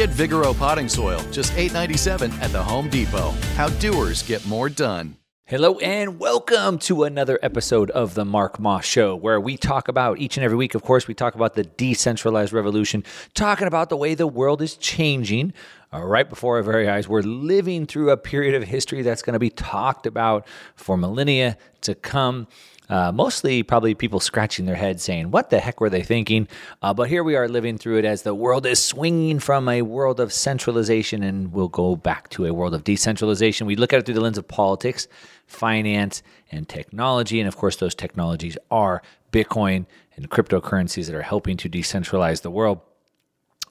Get Vigoro potting soil, just $8.97 at the Home Depot. How doers get more done. Hello and welcome to another episode of the Mark Moss Show, where we talk about each and every week, of course, we talk about the decentralized revolution, talking about the way the world is changing uh, right before our very eyes. We're living through a period of history that's going to be talked about for millennia to come. Uh, mostly, probably people scratching their heads saying, What the heck were they thinking? Uh, but here we are living through it as the world is swinging from a world of centralization and we'll go back to a world of decentralization. We look at it through the lens of politics, finance, and technology. And of course, those technologies are Bitcoin and cryptocurrencies that are helping to decentralize the world.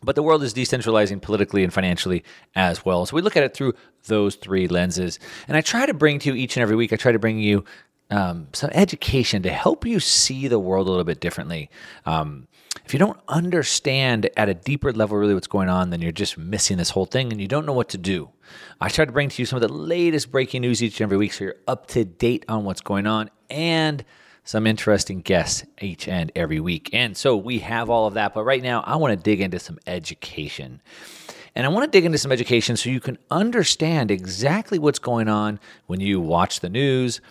But the world is decentralizing politically and financially as well. So we look at it through those three lenses. And I try to bring to you each and every week, I try to bring you um, some education to help you see the world a little bit differently. Um, if you don't understand at a deeper level really what's going on, then you're just missing this whole thing and you don't know what to do. I try to bring to you some of the latest breaking news each and every week so you're up to date on what's going on and some interesting guests each and every week. And so we have all of that. But right now, I want to dig into some education. And I want to dig into some education so you can understand exactly what's going on when you watch the news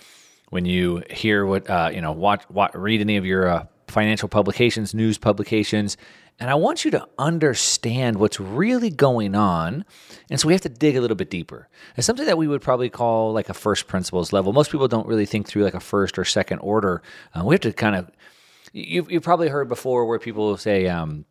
when you hear what uh, you know, watch, watch, read any of your uh, financial publications, news publications, and I want you to understand what's really going on. And so we have to dig a little bit deeper. It's something that we would probably call like a first principles level. Most people don't really think through like a first or second order. Uh, we have to kind of, you've, you've probably heard before where people say, um,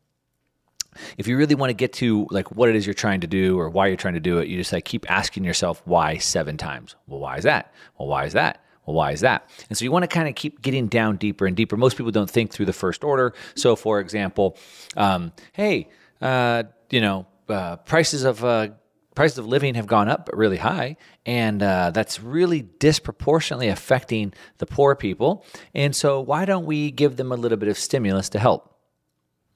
if you really want to get to like what it is you're trying to do or why you're trying to do it, you just like keep asking yourself why seven times. Well, why is that? Well, why is that? Well, why is that? And so you want to kind of keep getting down deeper and deeper. Most people don't think through the first order. So, for example, um, hey, uh, you know, uh, prices of uh, prices of living have gone up really high, and uh, that's really disproportionately affecting the poor people. And so, why don't we give them a little bit of stimulus to help?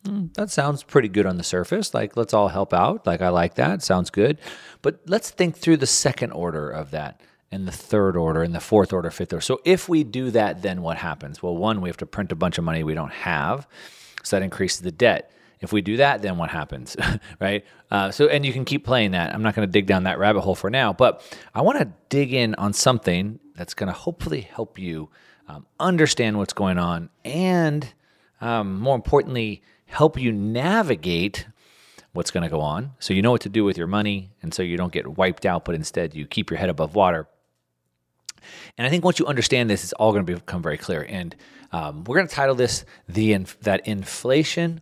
Mm, that sounds pretty good on the surface. Like, let's all help out. Like, I like that. Sounds good. But let's think through the second order of that and the third order and the fourth order, fifth order. So if we do that, then what happens? Well, one, we have to print a bunch of money we don't have. So that increases the debt. if we do that, then what happens, right? Uh, so, and you can keep playing that. I'm not going to dig down that rabbit hole for now, but I want to dig in on something that's going to hopefully help you um, understand what's going on and, um, more importantly, help you navigate what's going to go on. So you know what to do with your money, and so you don't get wiped out, but instead you keep your head above water. And I think once you understand this, it's all going to become very clear. And um, we're going to title this the inf- that inflation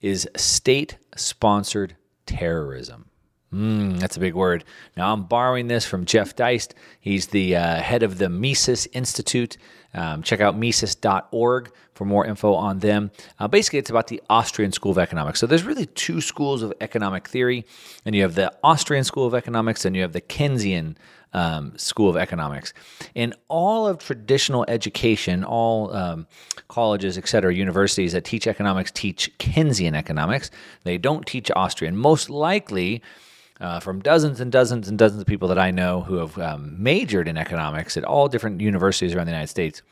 is state-sponsored terrorism. Mm, that's a big word. Now, I'm borrowing this from Jeff Deist. He's the uh, head of the Mises Institute. Um, check out Mises.org for more info on them. Uh, basically, it's about the Austrian School of Economics. So, there's really two schools of economic theory, and you have the Austrian School of Economics and you have the Keynesian um, School of Economics. In all of traditional education, all um, colleges, et cetera, universities that teach economics teach Keynesian economics. They don't teach Austrian. Most likely, uh, from dozens and dozens and dozens of people that I know who have um, majored in economics at all different universities around the United States.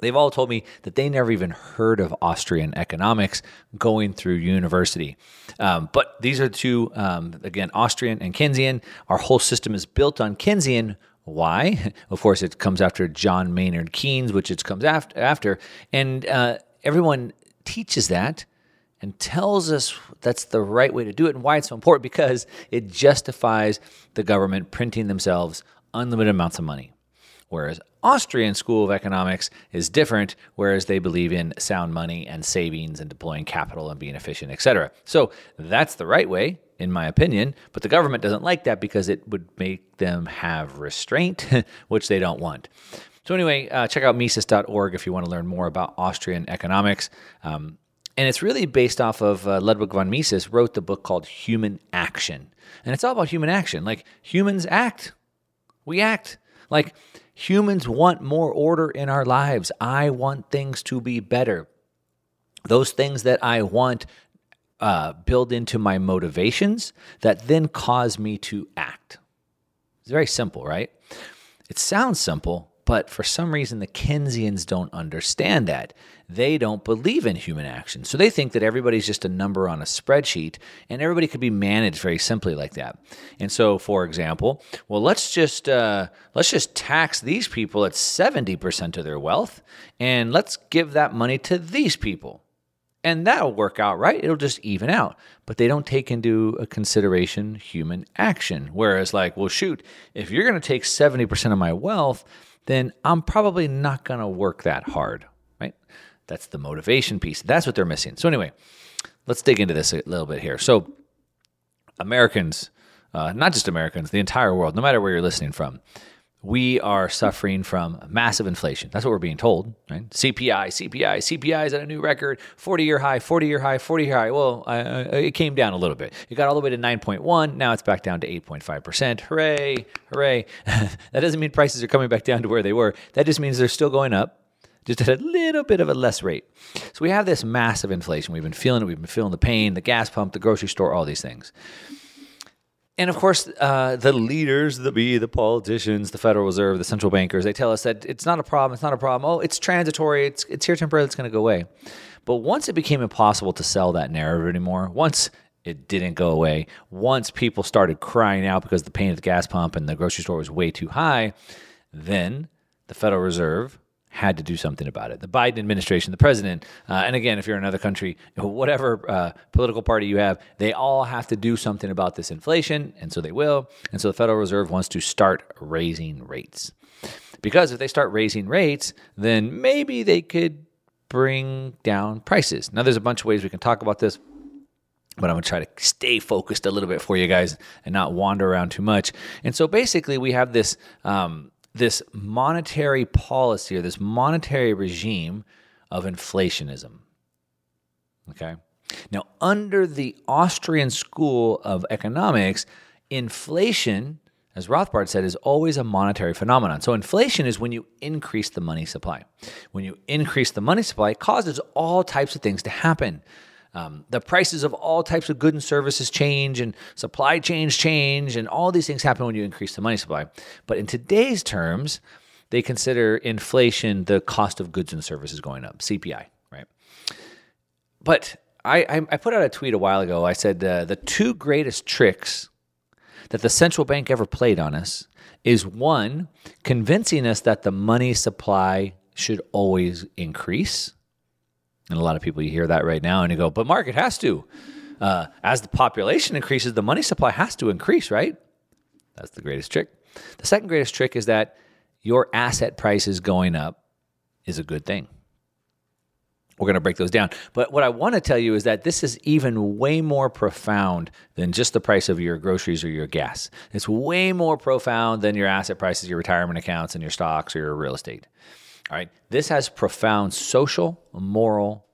They've all told me that they never even heard of Austrian economics going through university. Um, but these are two, um, again, Austrian and Keynesian. Our whole system is built on Keynesian. Why? Of course, it comes after John Maynard Keynes, which it comes after. after. And uh, everyone teaches that and tells us that's the right way to do it and why it's so important because it justifies the government printing themselves unlimited amounts of money. Whereas Austrian School of Economics is different, whereas they believe in sound money and savings and deploying capital and being efficient, etc. So that's the right way, in my opinion, but the government doesn't like that because it would make them have restraint, which they don't want. So, anyway, uh, check out Mises.org if you want to learn more about Austrian economics. Um, and it's really based off of uh, Ludwig von Mises wrote the book called Human Action. And it's all about human action. Like humans act. We act. Like humans want more order in our lives. I want things to be better. Those things that I want uh, build into my motivations that then cause me to act. It's very simple, right? It sounds simple, but for some reason, the Keynesians don't understand that. They don't believe in human action. So they think that everybody's just a number on a spreadsheet and everybody could be managed very simply like that. And so, for example, well, let's just, uh, let's just tax these people at 70% of their wealth and let's give that money to these people and that'll work out right it'll just even out but they don't take into consideration human action whereas like well shoot if you're going to take 70% of my wealth then I'm probably not going to work that hard, right? That's the motivation piece. That's what they're missing. So, anyway, let's dig into this a little bit here. So, Americans, uh, not just Americans, the entire world, no matter where you're listening from, we are suffering from massive inflation. That's what we're being told, right? CPI, CPI, CPI is at a new record, 40 year high, 40 year high, 40 year high. Well, uh, it came down a little bit. It got all the way to 9.1. Now it's back down to 8.5%. Hooray, hooray. that doesn't mean prices are coming back down to where they were. That just means they're still going up, just at a little bit of a less rate. So we have this massive inflation. We've been feeling it. We've been feeling the pain, the gas pump, the grocery store, all these things. And of course, uh, the leaders, the be the politicians, the Federal Reserve, the central bankers, they tell us that it's not a problem. It's not a problem. Oh, it's transitory. It's it's here temporarily. It's going to go away. But once it became impossible to sell that narrative anymore, once it didn't go away, once people started crying out because the pain at the gas pump and the grocery store was way too high, then the Federal Reserve had to do something about it. The Biden administration, the president, uh, and again, if you're in another country, whatever uh, political party you have, they all have to do something about this inflation, and so they will. And so the Federal Reserve wants to start raising rates. Because if they start raising rates, then maybe they could bring down prices. Now, there's a bunch of ways we can talk about this but I'm going to try to stay focused a little bit for you guys and not wander around too much. And so basically, we have this um, this monetary policy or this monetary regime of inflationism. Okay. Now, under the Austrian School of Economics, inflation, as Rothbard said, is always a monetary phenomenon. So, inflation is when you increase the money supply. When you increase the money supply, it causes all types of things to happen. Um, the prices of all types of goods and services change, and supply chains change, and all these things happen when you increase the money supply. But in today's terms, they consider inflation the cost of goods and services going up, CPI, right? But I, I, put out a tweet a while ago. I said uh, the two greatest tricks that the central bank ever played on us is one, convincing us that the money supply should always increase. And a lot of people, you hear that right now and you go, but Mark, it has to. Uh, as the population increases, the money supply has to increase, right? That's the greatest trick. The second greatest trick is that your asset prices going up is a good thing. We're going to break those down. But what I want to tell you is that this is even way more profound than just the price of your groceries or your gas. It's way more profound than your asset prices, your retirement accounts, and your stocks or your real estate. All right. This has profound social, moral,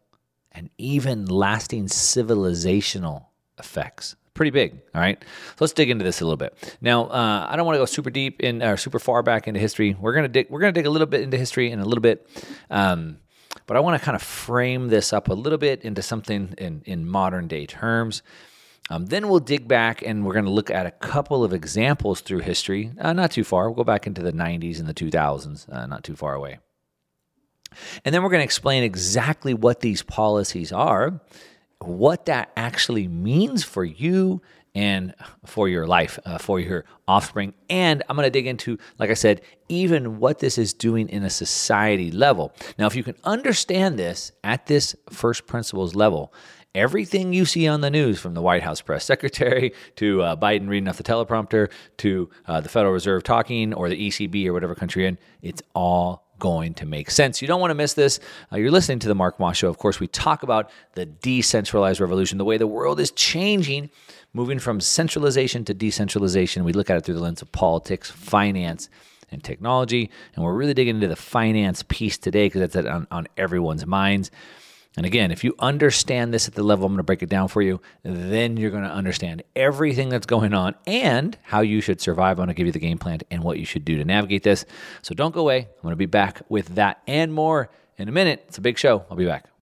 and even lasting civilizational effects. Pretty big. All right. So let's dig into this a little bit. Now, uh, I don't want to go super deep in or super far back into history. We're gonna dig. We're gonna dig a little bit into history and a little bit. Um, but I want to kind of frame this up a little bit into something in, in modern day terms. Um, then we'll dig back and we're going to look at a couple of examples through history, uh, not too far. We'll go back into the 90s and the 2000s, uh, not too far away. And then we're going to explain exactly what these policies are, what that actually means for you and for your life, uh, for your offspring. And I'm going to dig into, like I said, even what this is doing in a society level. Now, if you can understand this at this first principles level, everything you see on the news from the White House press secretary to uh, Biden reading off the teleprompter to uh, the Federal Reserve talking or the ECB or whatever country you're in, it's all going to make sense. You don't want to miss this. Uh, you're listening to the Mark Moss Show. Of course, we talk about the decentralized revolution, the way the world is changing, moving from centralization to decentralization. We look at it through the lens of politics, finance, and technology. And we're really digging into the finance piece today because that's on, on everyone's minds. And again, if you understand this at the level I'm going to break it down for you, then you're going to understand everything that's going on and how you should survive. I'm going to give you the game plan and what you should do to navigate this. So don't go away. I'm going to be back with that and more in a minute. It's a big show. I'll be back.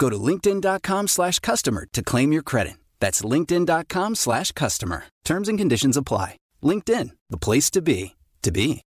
Go to linkedin.com slash customer to claim your credit. That's linkedin.com slash customer. Terms and conditions apply. LinkedIn, the place to be, to be.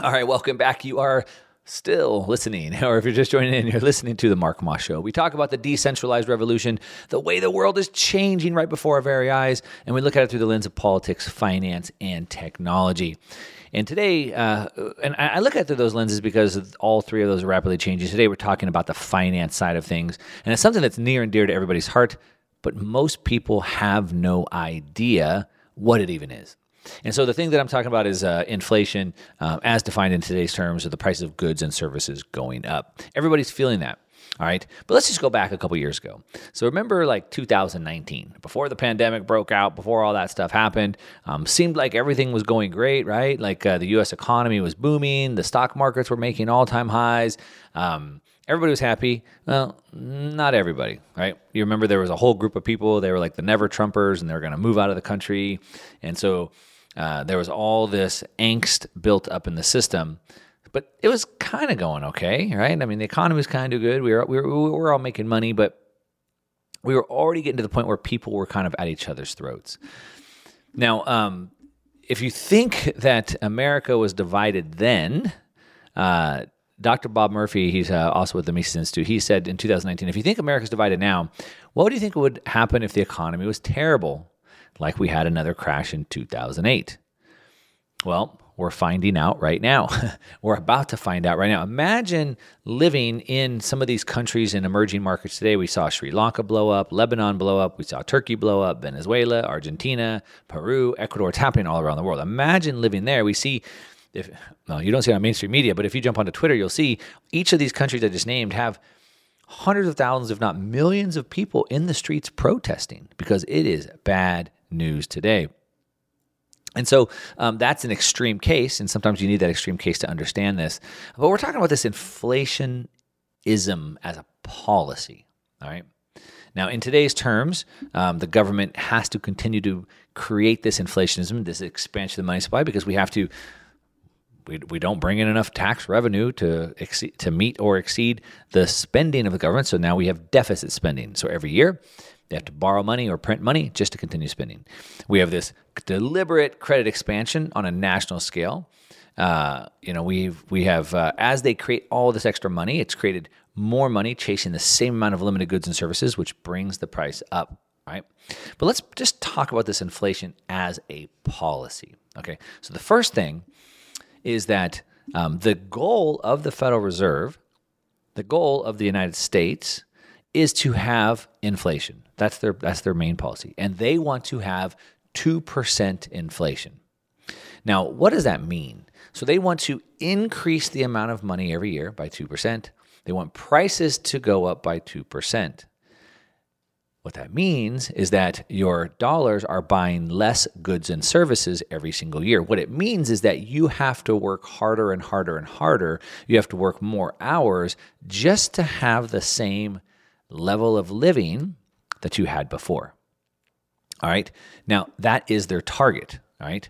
All right, welcome back. You are still listening, or if you're just joining in, you're listening to the Mark Moss Show. We talk about the decentralized revolution, the way the world is changing right before our very eyes, and we look at it through the lens of politics, finance, and technology. And today, uh, and I look at it through those lenses because all three of those are rapidly changing. Today, we're talking about the finance side of things, and it's something that's near and dear to everybody's heart, but most people have no idea what it even is. And so the thing that I'm talking about is uh, inflation, uh, as defined in today's terms, of the price of goods and services going up. Everybody's feeling that. All right. But let's just go back a couple years ago. So remember like 2019, before the pandemic broke out, before all that stuff happened, um, seemed like everything was going great, right? Like uh, the US economy was booming, the stock markets were making all time highs. Um, everybody was happy. Well, not everybody, right? You remember there was a whole group of people, they were like the never Trumpers and they were going to move out of the country. And so uh, there was all this angst built up in the system, but it was kind of going okay, right? I mean, the economy was kind of good. We were, we were we were all making money, but we were already getting to the point where people were kind of at each other's throats. Now, um, if you think that America was divided then, uh, Dr. Bob Murphy, he's uh, also with the Mises Institute, he said in 2019, if you think America's divided now, what do you think would happen if the economy was terrible? Like we had another crash in 2008. Well, we're finding out right now. we're about to find out right now. Imagine living in some of these countries in emerging markets today. We saw Sri Lanka blow up, Lebanon blow up, we saw Turkey blow up, Venezuela, Argentina, Peru, Ecuador. It's happening all around the world. Imagine living there. We see if well, you don't see it on mainstream media, but if you jump onto Twitter, you'll see each of these countries I just named have hundreds of thousands, if not millions, of people in the streets protesting because it is bad news today. And so um, that's an extreme case, and sometimes you need that extreme case to understand this. But we're talking about this inflationism as a policy. All right. Now, in today's terms, um, the government has to continue to create this inflationism, this expansion of the money supply, because we have to. We, we don't bring in enough tax revenue to exceed, to meet or exceed the spending of the government. So now we have deficit spending. So every year, they have to borrow money or print money just to continue spending. We have this deliberate credit expansion on a national scale. Uh, you know, we've we have uh, as they create all this extra money, it's created more money chasing the same amount of limited goods and services, which brings the price up. Right. But let's just talk about this inflation as a policy. Okay. So the first thing is that um, the goal of the Federal Reserve, the goal of the United States, is to have inflation. That's their that's their main policy, and they want to have two percent inflation. Now, what does that mean? So they want to increase the amount of money every year by two percent. They want prices to go up by two percent. What that means is that your dollars are buying less goods and services every single year. What it means is that you have to work harder and harder and harder. You have to work more hours just to have the same level of living that you had before. All right. Now, that is their target. All right.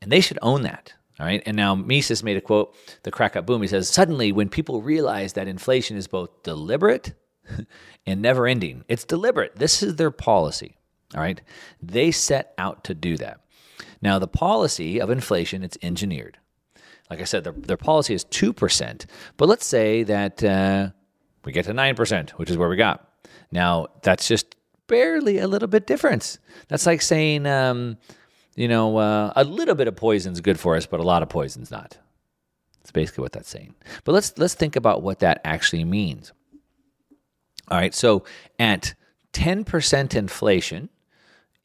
And they should own that. All right. And now Mises made a quote, the crack up boom. He says, Suddenly, when people realize that inflation is both deliberate and never ending, it's deliberate. This is their policy. All right. They set out to do that. Now, the policy of inflation, it's engineered. Like I said, their, their policy is 2%. But let's say that uh, we get to 9%, which is where we got. Now, that's just barely a little bit difference. That's like saying, um, you know, uh, a little bit of poison's good for us, but a lot of poison's not. That's basically what that's saying. But let's let's think about what that actually means. All right, so at 10% inflation,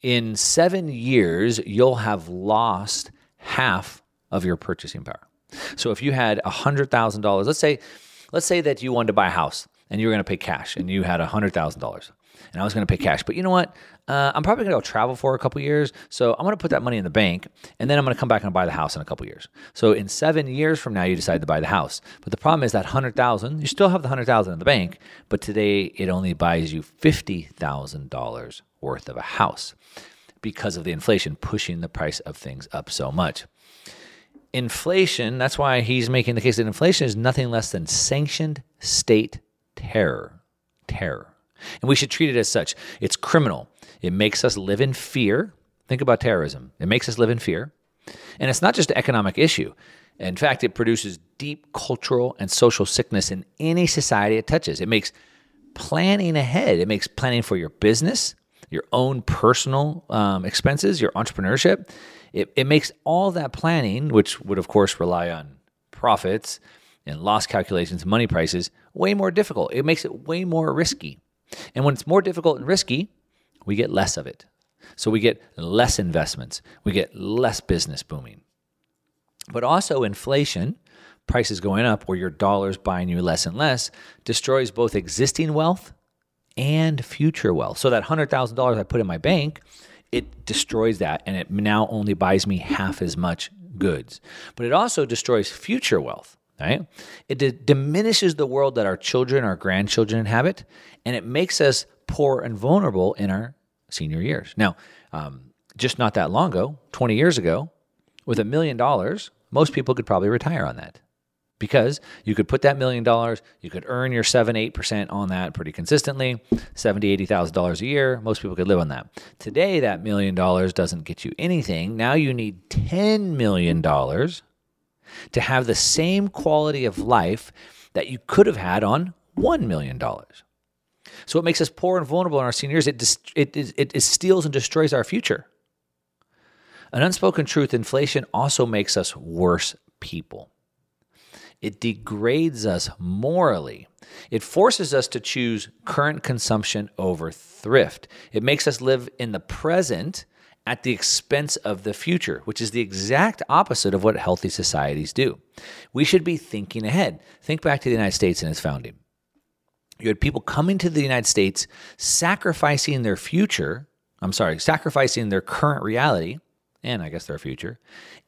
in seven years, you'll have lost half of your purchasing power. So if you had $100,000, let's say, let's say that you wanted to buy a house and you were going to pay cash and you had $100,000 and I was going to pay cash. But you know what? Uh, I'm probably going to go travel for a couple years. So I'm going to put that money in the bank and then I'm going to come back and buy the house in a couple years. So in seven years from now, you decide to buy the house. But the problem is that 100000 you still have the 100000 in the bank, but today it only buys you $50,000 worth of a house. because of the inflation pushing the price of things up so much. Inflation, that's why he's making the case that inflation is nothing less than sanctioned state terror. Terror. And we should treat it as such. It's criminal. It makes us live in fear. Think about terrorism. It makes us live in fear. And it's not just an economic issue. In fact, it produces deep cultural and social sickness in any society it touches. It makes planning ahead, it makes planning for your business, your own personal um, expenses, your entrepreneurship. It, it makes all that planning, which would, of course, rely on profits and loss calculations, and money prices, way more difficult. It makes it way more risky. And when it's more difficult and risky, we get less of it. So we get less investments, we get less business booming. But also, inflation, prices going up, where your dollar's buying you less and less, destroys both existing wealth and future wealth. So that $100,000 I put in my bank, it destroys that and it now only buys me half as much goods. But it also destroys future wealth, right? It d- diminishes the world that our children, our grandchildren inhabit, and it makes us poor and vulnerable in our senior years. Now, um, just not that long ago, 20 years ago, with a million dollars, most people could probably retire on that because you could put that million dollars, you could earn your seven, eight percent on that pretty consistently, seventy, eighty thousand dollars a year. Most people could live on that. Today, that million dollars doesn't get you anything. Now you need ten million dollars to have the same quality of life that you could have had on one million dollars. So it makes us poor and vulnerable in our senior years. It, dis- it, it, it steals and destroys our future. An unspoken truth inflation also makes us worse people. It degrades us morally. It forces us to choose current consumption over thrift. It makes us live in the present at the expense of the future, which is the exact opposite of what healthy societies do. We should be thinking ahead. Think back to the United States and its founding. You had people coming to the United States sacrificing their future, I'm sorry, sacrificing their current reality and I guess their future,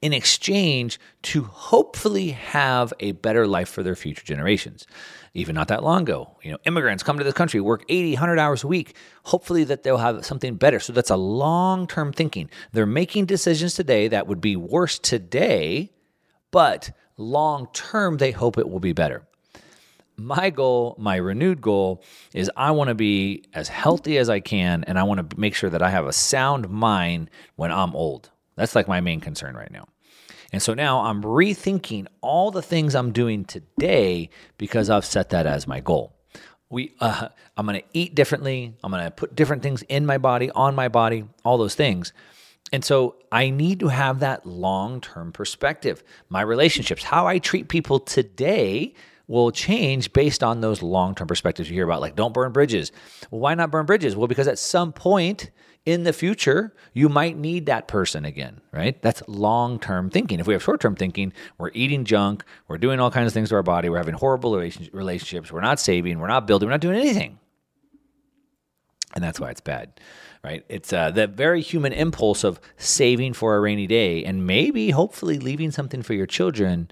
in exchange to hopefully have a better life for their future generations. Even not that long ago, you know, immigrants come to this country, work 80, 100 hours a week, hopefully that they'll have something better. So that's a long-term thinking. They're making decisions today that would be worse today, but long term they hope it will be better my goal, my renewed goal is I want to be as healthy as I can and I want to make sure that I have a sound mind when I'm old. That's like my main concern right now. And so now I'm rethinking all the things I'm doing today because I've set that as my goal. We, uh, I'm going to eat differently. I'm going to put different things in my body, on my body, all those things. And so I need to have that long term perspective. My relationships, how I treat people today will change based on those long term perspectives you hear about, like don't burn bridges. Well, why not burn bridges? Well, because at some point in the future, you might need that person again, right? That's long term thinking. If we have short term thinking, we're eating junk, we're doing all kinds of things to our body, we're having horrible relationships, we're not saving, we're not building, we're not doing anything. And that's why it's bad, right? It's uh, the very human impulse of saving for a rainy day and maybe, hopefully, leaving something for your children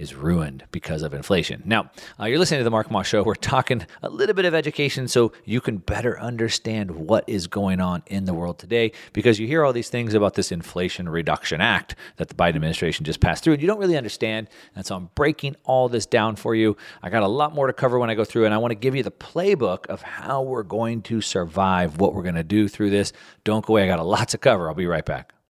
is ruined because of inflation. Now, uh, you're listening to the Mark Moss Show. We're talking a little bit of education so you can better understand what is going on in the world today because you hear all these things about this Inflation Reduction Act that the Biden administration just passed through and you don't really understand. And so I'm breaking all this down for you. I got a lot more to cover when I go through, and I want to give you the playbook of how we're going to survive, what we're going to do through this. Don't go away. I got a lot to cover. I'll be right back.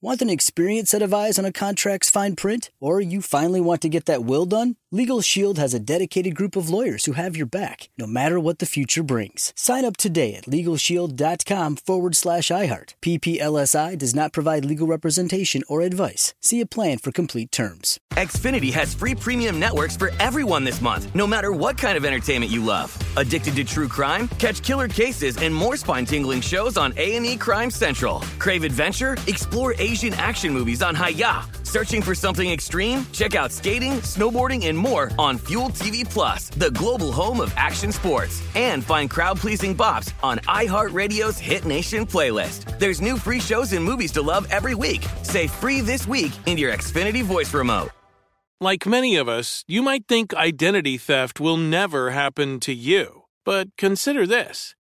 Want an experienced set of eyes on a contract's fine print? Or you finally want to get that will done? Legal Shield has a dedicated group of lawyers who have your back, no matter what the future brings. Sign up today at LegalShield.com forward slash iHeart. PPLSI does not provide legal representation or advice. See a plan for complete terms. Xfinity has free premium networks for everyone this month, no matter what kind of entertainment you love Addicted to true crime? Catch killer cases and more spine-tingling shows on A&E Crime Central. Crave adventure? Explore Asian action movies on Hi-YAH. Searching for something extreme? Check out skating, snowboarding, and more on Fuel TV Plus, the global home of action sports. And find crowd-pleasing bops on iHeartRadio's Hit Nation playlist. There's new free shows and movies to love every week. Say free this week in your Xfinity voice remote. Like many of us, you might think identity theft will never happen to you. But consider this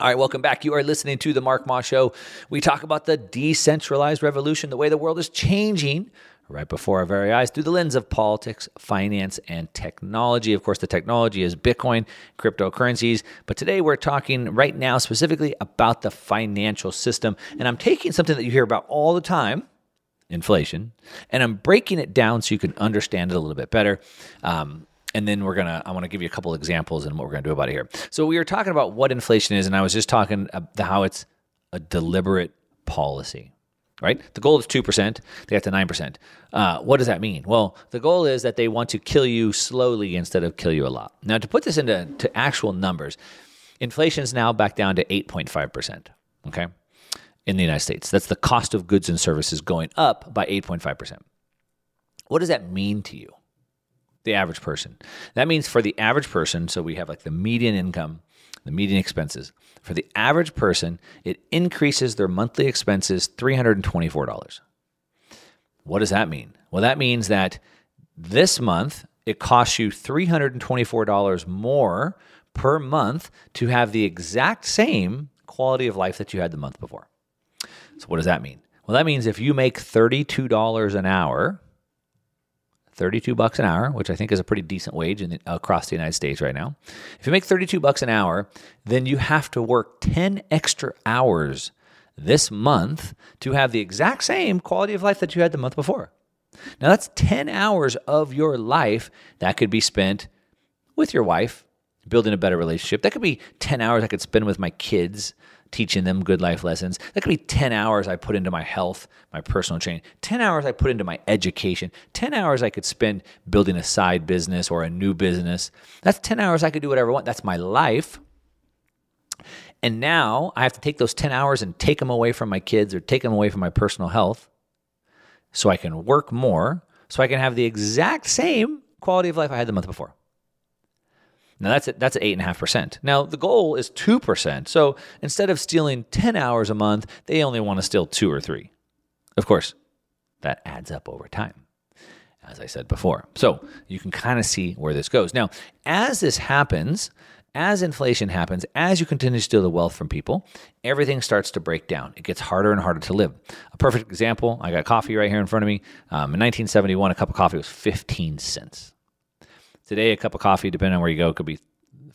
All right, welcome back. You are listening to the Mark Moss Show. We talk about the decentralized revolution, the way the world is changing right before our very eyes through the lens of politics, finance, and technology. Of course, the technology is Bitcoin, cryptocurrencies, but today we're talking right now specifically about the financial system. And I'm taking something that you hear about all the time inflation and I'm breaking it down so you can understand it a little bit better. Um, and then we're gonna i want to give you a couple examples and what we're gonna do about it here. So we were talking about what inflation is and i was just talking about how it's a deliberate policy right? The goal is 2% they got to 9% uh, what does that mean? Well the goal is that they want to kill you slowly instead of kill you a lot. Now to put this into to actual numbers inflation is now back down to 8.5% okay in the united states. That's the cost of goods and services going up by 8.5% what does that mean to you the average person. That means for the average person, so we have like the median income, the median expenses. For the average person, it increases their monthly expenses $324. What does that mean? Well, that means that this month it costs you $324 more per month to have the exact same quality of life that you had the month before. So, what does that mean? Well, that means if you make $32 an hour, 32 bucks an hour, which I think is a pretty decent wage in, across the United States right now. If you make 32 bucks an hour, then you have to work 10 extra hours this month to have the exact same quality of life that you had the month before. Now that's 10 hours of your life that could be spent with your wife, building a better relationship. That could be 10 hours I could spend with my kids, teaching them good life lessons. That could be 10 hours I put into my health, my personal training, 10 hours I put into my education, 10 hours I could spend building a side business or a new business. That's 10 hours I could do whatever I want. That's my life. And now I have to take those 10 hours and take them away from my kids or take them away from my personal health so I can work more, so I can have the exact same quality of life I had the month before. Now that's at, that's at eight and a half percent. Now the goal is two percent. So instead of stealing ten hours a month, they only want to steal two or three. Of course, that adds up over time, as I said before. So you can kind of see where this goes. Now, as this happens, as inflation happens, as you continue to steal the wealth from people, everything starts to break down. It gets harder and harder to live. A perfect example I got coffee right here in front of me. Um, in 1971, a cup of coffee was 15 cents. Today, a cup of coffee, depending on where you go, could be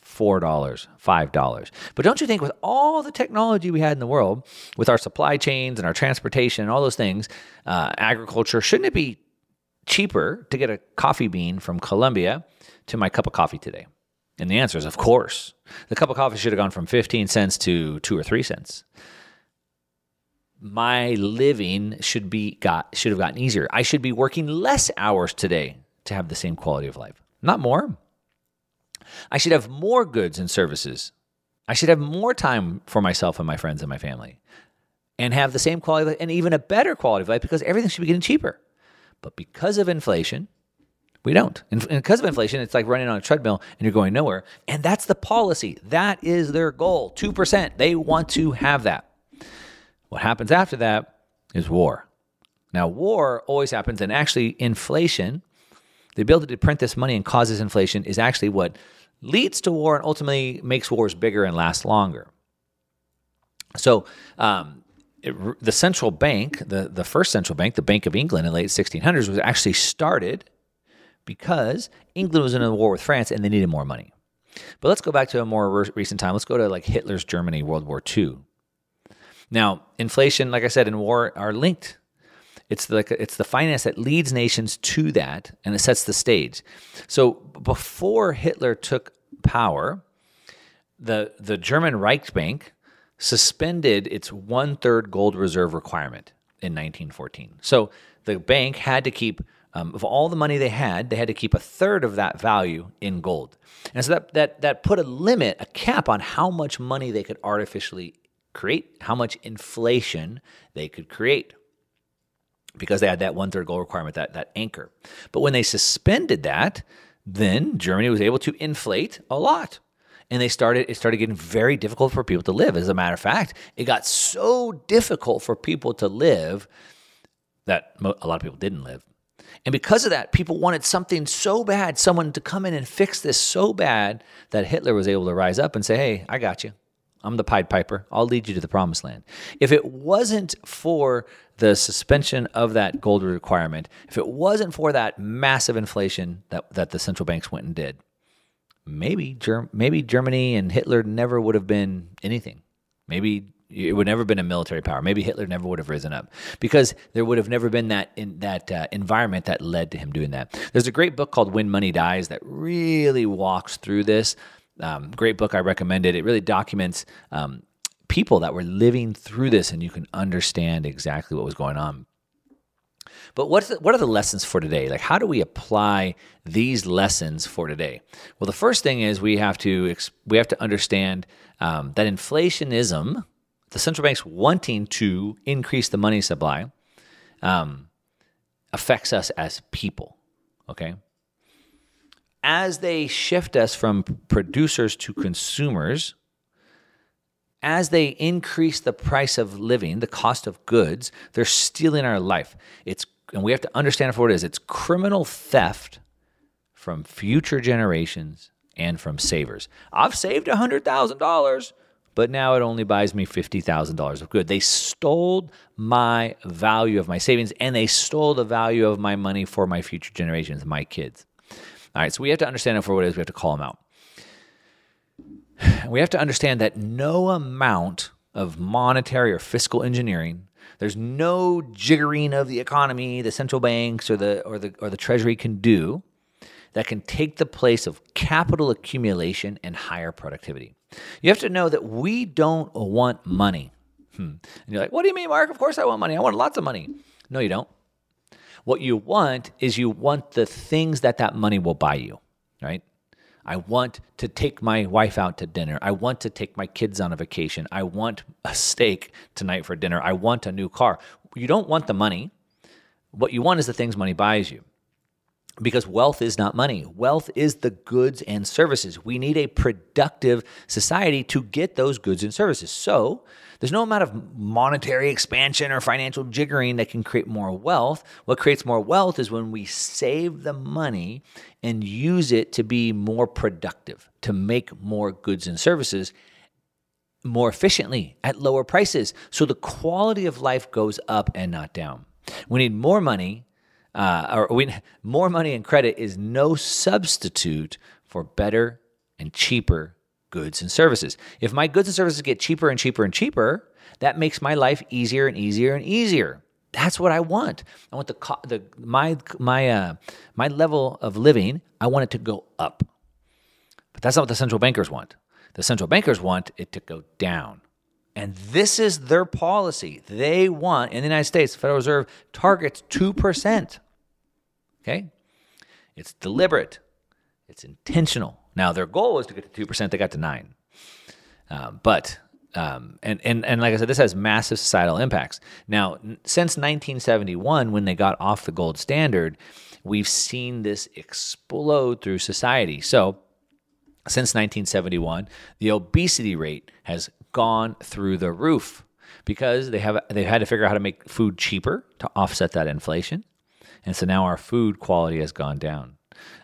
$4, $5. But don't you think with all the technology we had in the world, with our supply chains and our transportation and all those things, uh, agriculture, shouldn't it be cheaper to get a coffee bean from Colombia to my cup of coffee today? And the answer is, of course. The cup of coffee should have gone from 15 cents to 2 or 3 cents. My living should be got should have gotten easier. I should be working less hours today to have the same quality of life, not more. I should have more goods and services. I should have more time for myself and my friends and my family and have the same quality and even a better quality of life because everything should be getting cheaper. But because of inflation, we don't. And because of inflation, it's like running on a treadmill and you're going nowhere. And that's the policy. That is their goal 2%. They want to have that. What happens after that is war. Now, war always happens, and actually, inflation, the ability to print this money and causes inflation, is actually what leads to war and ultimately makes wars bigger and last longer. So, um, it, the central bank, the, the first central bank, the Bank of England in the late 1600s, was actually started because England was in a war with France and they needed more money. But let's go back to a more re- recent time. Let's go to like Hitler's Germany, World War II. Now, inflation, like I said, and war are linked. It's the it's the finance that leads nations to that, and it sets the stage. So before Hitler took power, the the German Reichsbank suspended its one third gold reserve requirement in 1914. So the bank had to keep um, of all the money they had, they had to keep a third of that value in gold, and so that that that put a limit, a cap on how much money they could artificially create, how much inflation they could create because they had that one third goal requirement, that, that anchor. But when they suspended that, then Germany was able to inflate a lot. And they started, it started getting very difficult for people to live. As a matter of fact, it got so difficult for people to live that a lot of people didn't live. And because of that, people wanted something so bad, someone to come in and fix this so bad that Hitler was able to rise up and say, Hey, I got you. I'm the Pied Piper. I'll lead you to the promised land. If it wasn't for the suspension of that gold requirement, if it wasn't for that massive inflation that, that the central banks went and did, maybe Germ- maybe Germany and Hitler never would have been anything. Maybe it would never have been a military power. Maybe Hitler never would have risen up because there would have never been that in that uh, environment that led to him doing that. There's a great book called When Money Dies that really walks through this. Um, great book. I recommend it. It really documents um, people that were living through this, and you can understand exactly what was going on. But what's the, what are the lessons for today? Like, how do we apply these lessons for today? Well, the first thing is we have to we have to understand um, that inflationism, the central banks wanting to increase the money supply, um, affects us as people. Okay, as they shift us from producers to consumers, as they increase the price of living, the cost of goods, they're stealing our life. It's and we have to understand for what it is. It's criminal theft from future generations and from savers. I've saved $100,000, but now it only buys me $50,000 of good. They stole my value of my savings and they stole the value of my money for my future generations, my kids. All right, so we have to understand it for what it is. We have to call them out. We have to understand that no amount of monetary or fiscal engineering, there's no jiggering of the economy the central banks or the or the or the treasury can do that can take the place of capital accumulation and higher productivity. You have to know that we don't want money. Hmm. And you're like, what do you mean, Mark? Of course I want money. I want lots of money. No, you don't. What you want is you want the things that that money will buy you, right? I want to take my wife out to dinner. I want to take my kids on a vacation. I want a steak tonight for dinner. I want a new car. You don't want the money. What you want is the things money buys you. Because wealth is not money. Wealth is the goods and services. We need a productive society to get those goods and services. So, there's no amount of monetary expansion or financial jiggering that can create more wealth. What creates more wealth is when we save the money and use it to be more productive, to make more goods and services more efficiently at lower prices. So the quality of life goes up and not down. We need more money, uh, or we, more money and credit is no substitute for better and cheaper goods and services. If my goods and services get cheaper and cheaper and cheaper, that makes my life easier and easier and easier. That's what I want. I want the the my my uh, my level of living. I want it to go up, but that's not what the central bankers want. The central bankers want it to go down. And this is their policy. They want, in the United States, the Federal Reserve targets 2%. Okay? It's deliberate, it's intentional. Now, their goal was to get to 2%, they got to 9 um, But, um, and, and, and like I said, this has massive societal impacts. Now, since 1971, when they got off the gold standard, we've seen this explode through society. So, since 1971, the obesity rate has gone through the roof because they have they had to figure out how to make food cheaper to offset that inflation, and so now our food quality has gone down.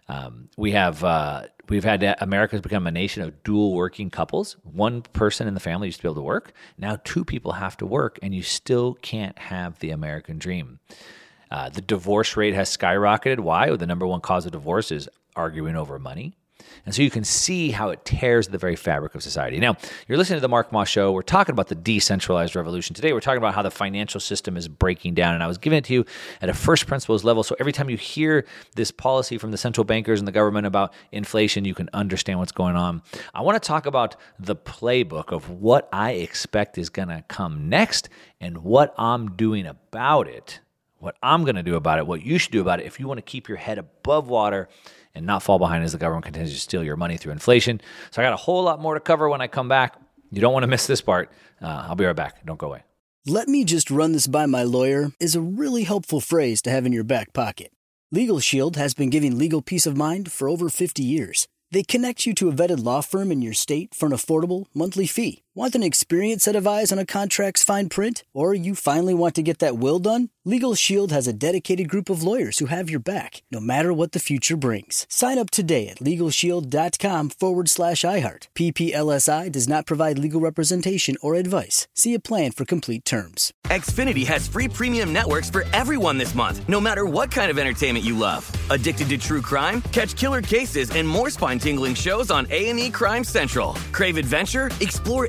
Um, we have uh, we've had America's become a nation of dual working couples. One person in the family used to be able to work. Now two people have to work, and you still can't have the American dream. Uh, the divorce rate has skyrocketed. Why? Well, the number one cause of divorce is arguing over money. And so you can see how it tears the very fabric of society. Now, you're listening to the Mark Moss Show. We're talking about the decentralized revolution. Today, we're talking about how the financial system is breaking down. And I was giving it to you at a first principles level. So every time you hear this policy from the central bankers and the government about inflation, you can understand what's going on. I want to talk about the playbook of what I expect is going to come next and what I'm doing about it. What I'm going to do about it, what you should do about it if you want to keep your head above water and not fall behind as the government continues to steal your money through inflation. So I got a whole lot more to cover when I come back. You don't want to miss this part. Uh, I'll be right back. Don't go away. Let me just run this by my lawyer is a really helpful phrase to have in your back pocket. Legal Shield has been giving legal peace of mind for over 50 years. They connect you to a vetted law firm in your state for an affordable monthly fee. Want an experienced set of eyes on a contract's fine print? Or you finally want to get that will done? Legal Shield has a dedicated group of lawyers who have your back, no matter what the future brings. Sign up today at LegalShield.com forward slash iHeart. PPLSI does not provide legal representation or advice. See a plan for complete terms. Xfinity has free premium networks for everyone this month, no matter what kind of entertainment you love. Addicted to true crime? Catch killer cases and more spine-tingling shows on A&E Crime Central. Crave adventure? Explore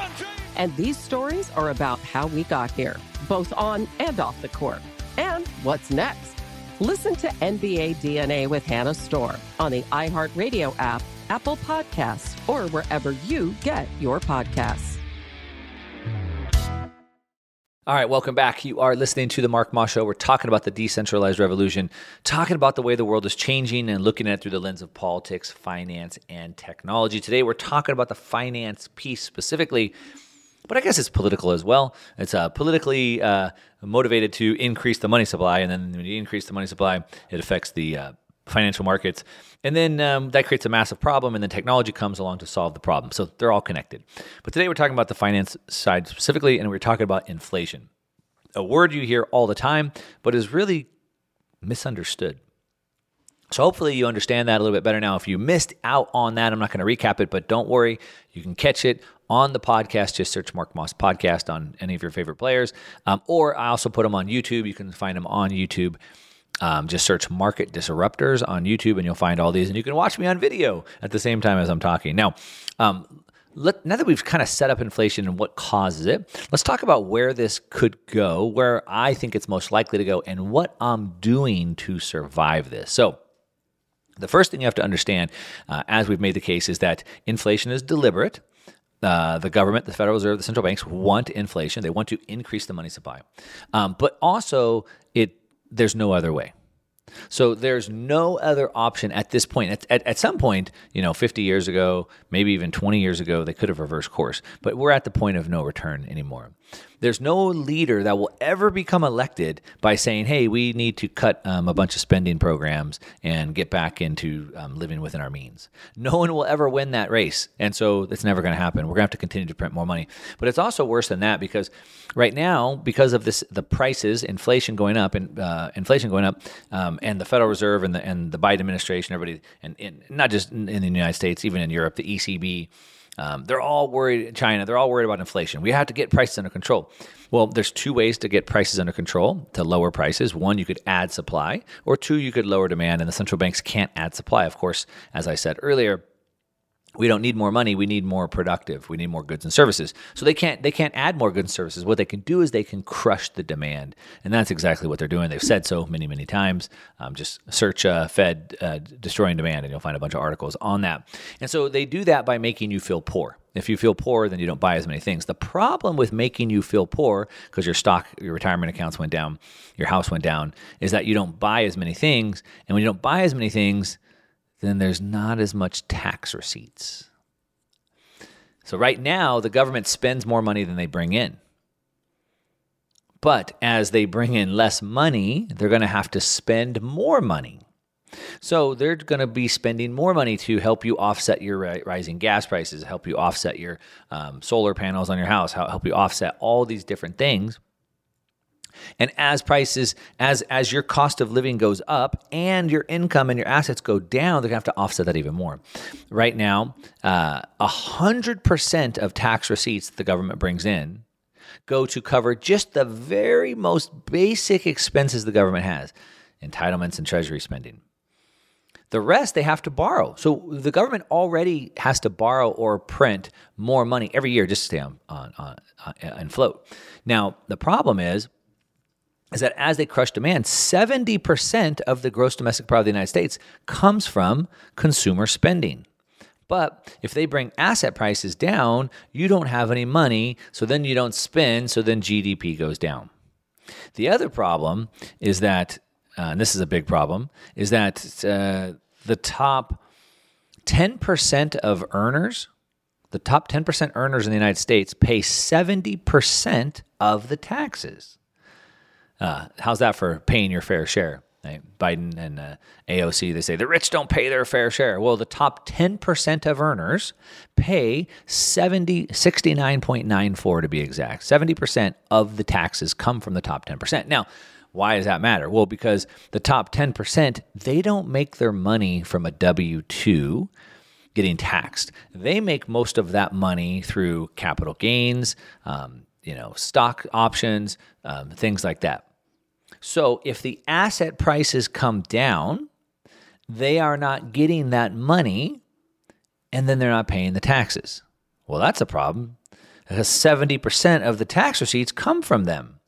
James. And these stories are about how we got here, both on and off the court. And what's next? Listen to NBA DNA with Hannah Storm on the iHeartRadio app, Apple Podcasts, or wherever you get your podcasts. All right, welcome back. You are listening to the Mark Moss Show. We're talking about the decentralized revolution, talking about the way the world is changing and looking at it through the lens of politics, finance, and technology. Today, we're talking about the finance piece specifically but I guess it's political as well. It's uh, politically uh, motivated to increase the money supply, and then when you increase the money supply, it affects the uh, financial markets, and then um, that creates a massive problem, and then technology comes along to solve the problem. So they're all connected. But today we're talking about the finance side specifically, and we're talking about inflation. a word you hear all the time, but is really misunderstood. So hopefully you understand that a little bit better now. If you missed out on that, I'm not going to recap it, but don't worry, you can catch it on the podcast. Just search Mark Moss podcast on any of your favorite players, um, or I also put them on YouTube. You can find them on YouTube. Um, just search Market Disruptors on YouTube, and you'll find all these, and you can watch me on video at the same time as I'm talking. Now, um, let, now that we've kind of set up inflation and what causes it, let's talk about where this could go, where I think it's most likely to go, and what I'm doing to survive this. So, the first thing you have to understand, uh, as we've made the case, is that inflation is deliberate. Uh, the government, the Federal Reserve, the central banks want inflation. They want to increase the money supply, um, but also it there's no other way. So there's no other option at this point. At, at, at, some point, you know, 50 years ago, maybe even 20 years ago, they could have reversed course. But we're at the point of no return anymore. There's no leader that will ever become elected by saying, hey, we need to cut um, a bunch of spending programs and get back into um, living within our means. No one will ever win that race. And so it's never going to happen. We're going to have to continue to print more money. But it's also worse than that because right now, because of this, the prices, inflation going up, and uh, inflation going up, um, and the Federal Reserve and the, and the Biden administration, everybody, and, and not just in, in the United States, even in Europe, the ECB, um, they're all worried, China, they're all worried about inflation. We have to get prices under control. Well, there's two ways to get prices under control to lower prices. One, you could add supply, or two, you could lower demand, and the central banks can't add supply. Of course, as I said earlier, we don't need more money we need more productive we need more goods and services. So they can't they can't add more goods and services. What they can do is they can crush the demand. And that's exactly what they're doing. They've said so many many times. Um, just search uh, fed uh, destroying demand and you'll find a bunch of articles on that. And so they do that by making you feel poor. If you feel poor, then you don't buy as many things. The problem with making you feel poor, because your stock, your retirement accounts went down, your house went down, is that you don't buy as many things. And when you don't buy as many things, then there's not as much tax receipts. So, right now, the government spends more money than they bring in. But as they bring in less money, they're going to have to spend more money. So they're going to be spending more money to help you offset your rising gas prices, help you offset your um, solar panels on your house, help you offset all these different things. And as prices, as as your cost of living goes up and your income and your assets go down, they're gonna have to offset that even more. Right now, uh, a hundred percent of tax receipts that the government brings in go to cover just the very most basic expenses the government has, entitlements and treasury spending. The rest they have to borrow. So the government already has to borrow or print more money every year just to stay on, on, on, on float. Now the problem is is that as they crush demand, 70% of the gross domestic product of the United States comes from consumer spending. But if they bring asset prices down, you don't have any money, so then you don't spend, so then GDP goes down. The other problem is that, uh, and this is a big problem, is that uh, the top 10% of earners, the top 10% earners in the United States pay 70% of the taxes. Uh, how's that for paying your fair share? Right? Biden and uh, AOC, they say the rich don't pay their fair share. Well, the top 10% of earners pay 70, 69.94 to be exact. 70% of the taxes come from the top 10%. Now, why does that matter? Well, because the top 10%, they don't make their money from a W 2 getting taxed. They make most of that money through capital gains, um, you know, stock options, um, things like that. So if the asset prices come down, they are not getting that money and then they're not paying the taxes. Well, that's a problem because 70% of the tax receipts come from them.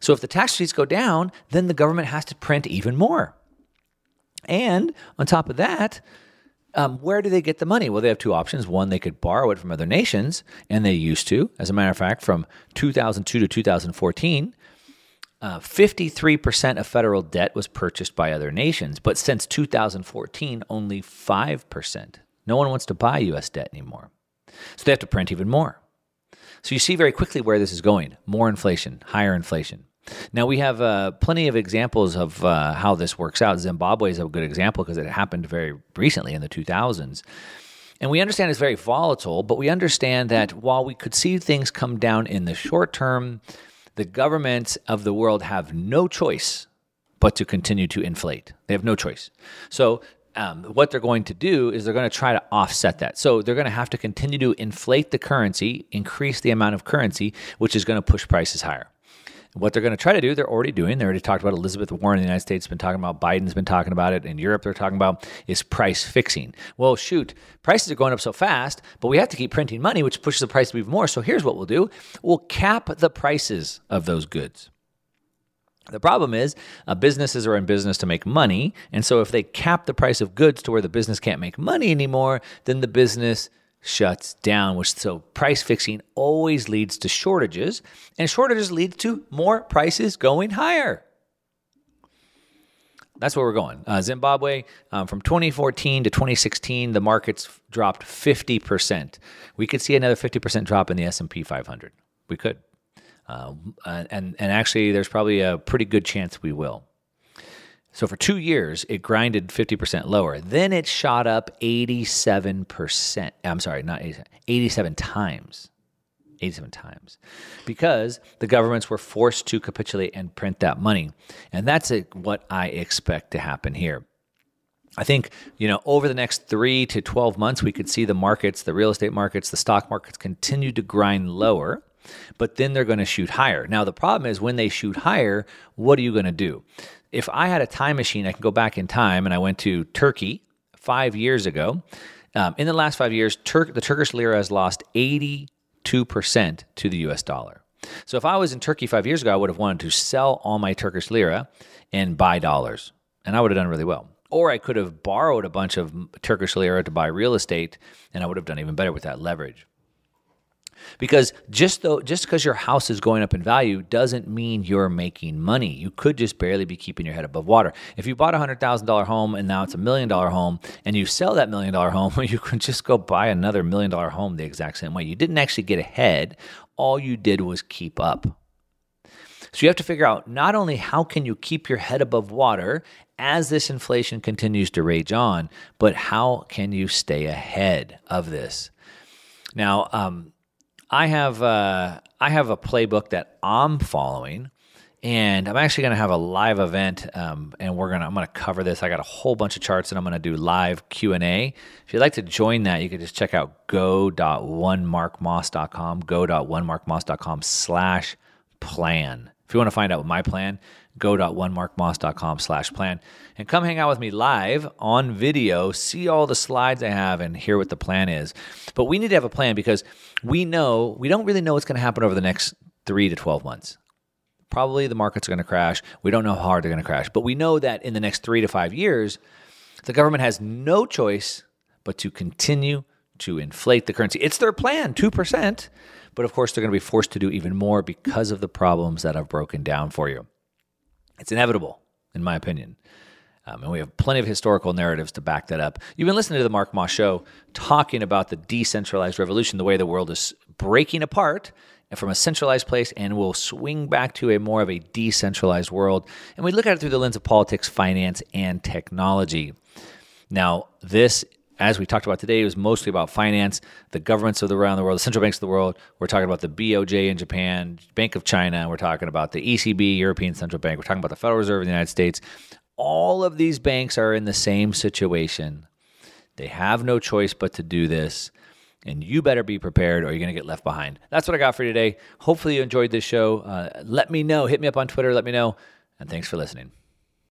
So if the tax receipts go down, then the government has to print even more. And on top of that, um, where do they get the money? Well, they have two options. One, they could borrow it from other nations, and they used to. As a matter of fact, from 2002 to 2014, uh, 53% of federal debt was purchased by other nations, but since 2014, only 5%. No one wants to buy US debt anymore. So they have to print even more. So you see very quickly where this is going more inflation, higher inflation. Now, we have uh, plenty of examples of uh, how this works out. Zimbabwe is a good example because it happened very recently in the 2000s. And we understand it's very volatile, but we understand that while we could see things come down in the short term, the governments of the world have no choice but to continue to inflate. They have no choice. So, um, what they're going to do is they're going to try to offset that. So, they're going to have to continue to inflate the currency, increase the amount of currency, which is going to push prices higher. What they're going to try to do, they're already doing. They already talked about Elizabeth Warren in the United States, has been talking about Biden's been talking about it. In Europe, they're talking about is price fixing. Well, shoot, prices are going up so fast, but we have to keep printing money, which pushes the price even more. So here's what we'll do: we'll cap the prices of those goods. The problem is, uh, businesses are in business to make money. And so, if they cap the price of goods to where the business can't make money anymore, then the business shuts down, which so price fixing always leads to shortages, and shortages leads to more prices going higher. That's where we're going. Uh, Zimbabwe, um, from 2014 to 2016, the markets dropped 50%. We could see another 50% drop in the S&P 500. We could. Uh, and, and actually, there's probably a pretty good chance we will. So for two years, it grinded 50% lower. Then it shot up 87%. I'm sorry, not 87, 87 times. 87 times because the governments were forced to capitulate and print that money. And that's what I expect to happen here. I think, you know, over the next three to 12 months, we could see the markets, the real estate markets, the stock markets continue to grind lower, but then they're going to shoot higher. Now, the problem is when they shoot higher, what are you going to do? if I had a time machine, I can go back in time and I went to Turkey five years ago. Um, in the last five years, Tur- the Turkish lira has lost 82% to the US dollar. So if I was in Turkey five years ago, I would have wanted to sell all my Turkish lira and buy dollars, and I would have done really well. Or I could have borrowed a bunch of Turkish lira to buy real estate, and I would have done even better with that leverage. Because just though just because your house is going up in value doesn't mean you're making money. You could just barely be keeping your head above water. If you bought a hundred thousand dollar home and now it's a million dollar home, and you sell that million dollar home, you can just go buy another million dollar home the exact same way. You didn't actually get ahead. All you did was keep up. So you have to figure out not only how can you keep your head above water as this inflation continues to rage on, but how can you stay ahead of this? Now, um, I have uh, I have a playbook that I'm following, and I'm actually going to have a live event, um, and we're gonna I'm going to cover this. I got a whole bunch of charts, and I'm going to do live Q and A. If you'd like to join that, you can just check out go.onemarkmoss.com, go.onemarkmoss.com slash plan. If you want to find out my plan, go.onemarkmoss.com slash plan and come hang out with me live on video, see all the slides I have and hear what the plan is. But we need to have a plan because we know, we don't really know what's going to happen over the next three to 12 months. Probably the markets are going to crash. We don't know how hard they're going to crash, but we know that in the next three to five years, the government has no choice but to continue to inflate the currency. It's their plan, 2%. But of course, they're going to be forced to do even more because of the problems that I've broken down for you. It's inevitable, in my opinion. Um, and we have plenty of historical narratives to back that up. You've been listening to the Mark Moss Show talking about the decentralized revolution, the way the world is breaking apart from a centralized place and will swing back to a more of a decentralized world. And we look at it through the lens of politics, finance, and technology. Now, this as we talked about today, it was mostly about finance, the governments of the, around the world, the central banks of the world. We're talking about the BOJ in Japan, Bank of China. We're talking about the ECB, European Central Bank. We're talking about the Federal Reserve of the United States. All of these banks are in the same situation. They have no choice but to do this. And you better be prepared or you're going to get left behind. That's what I got for you today. Hopefully, you enjoyed this show. Uh, let me know. Hit me up on Twitter. Let me know. And thanks for listening.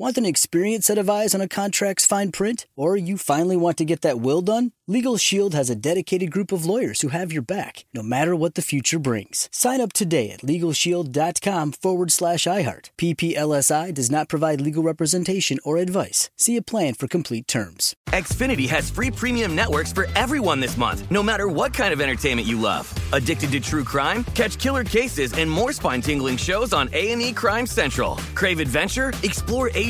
Want an experienced set of eyes on a contract's fine print? Or you finally want to get that will done? Legal Shield has a dedicated group of lawyers who have your back, no matter what the future brings. Sign up today at LegalShield.com forward slash iHeart. PPLSI does not provide legal representation or advice. See a plan for complete terms. Xfinity has free premium networks for everyone this month, no matter what kind of entertainment you love Addicted to true crime? Catch killer cases and more spine-tingling shows on A&E Crime Central. Crave adventure? Explore Asian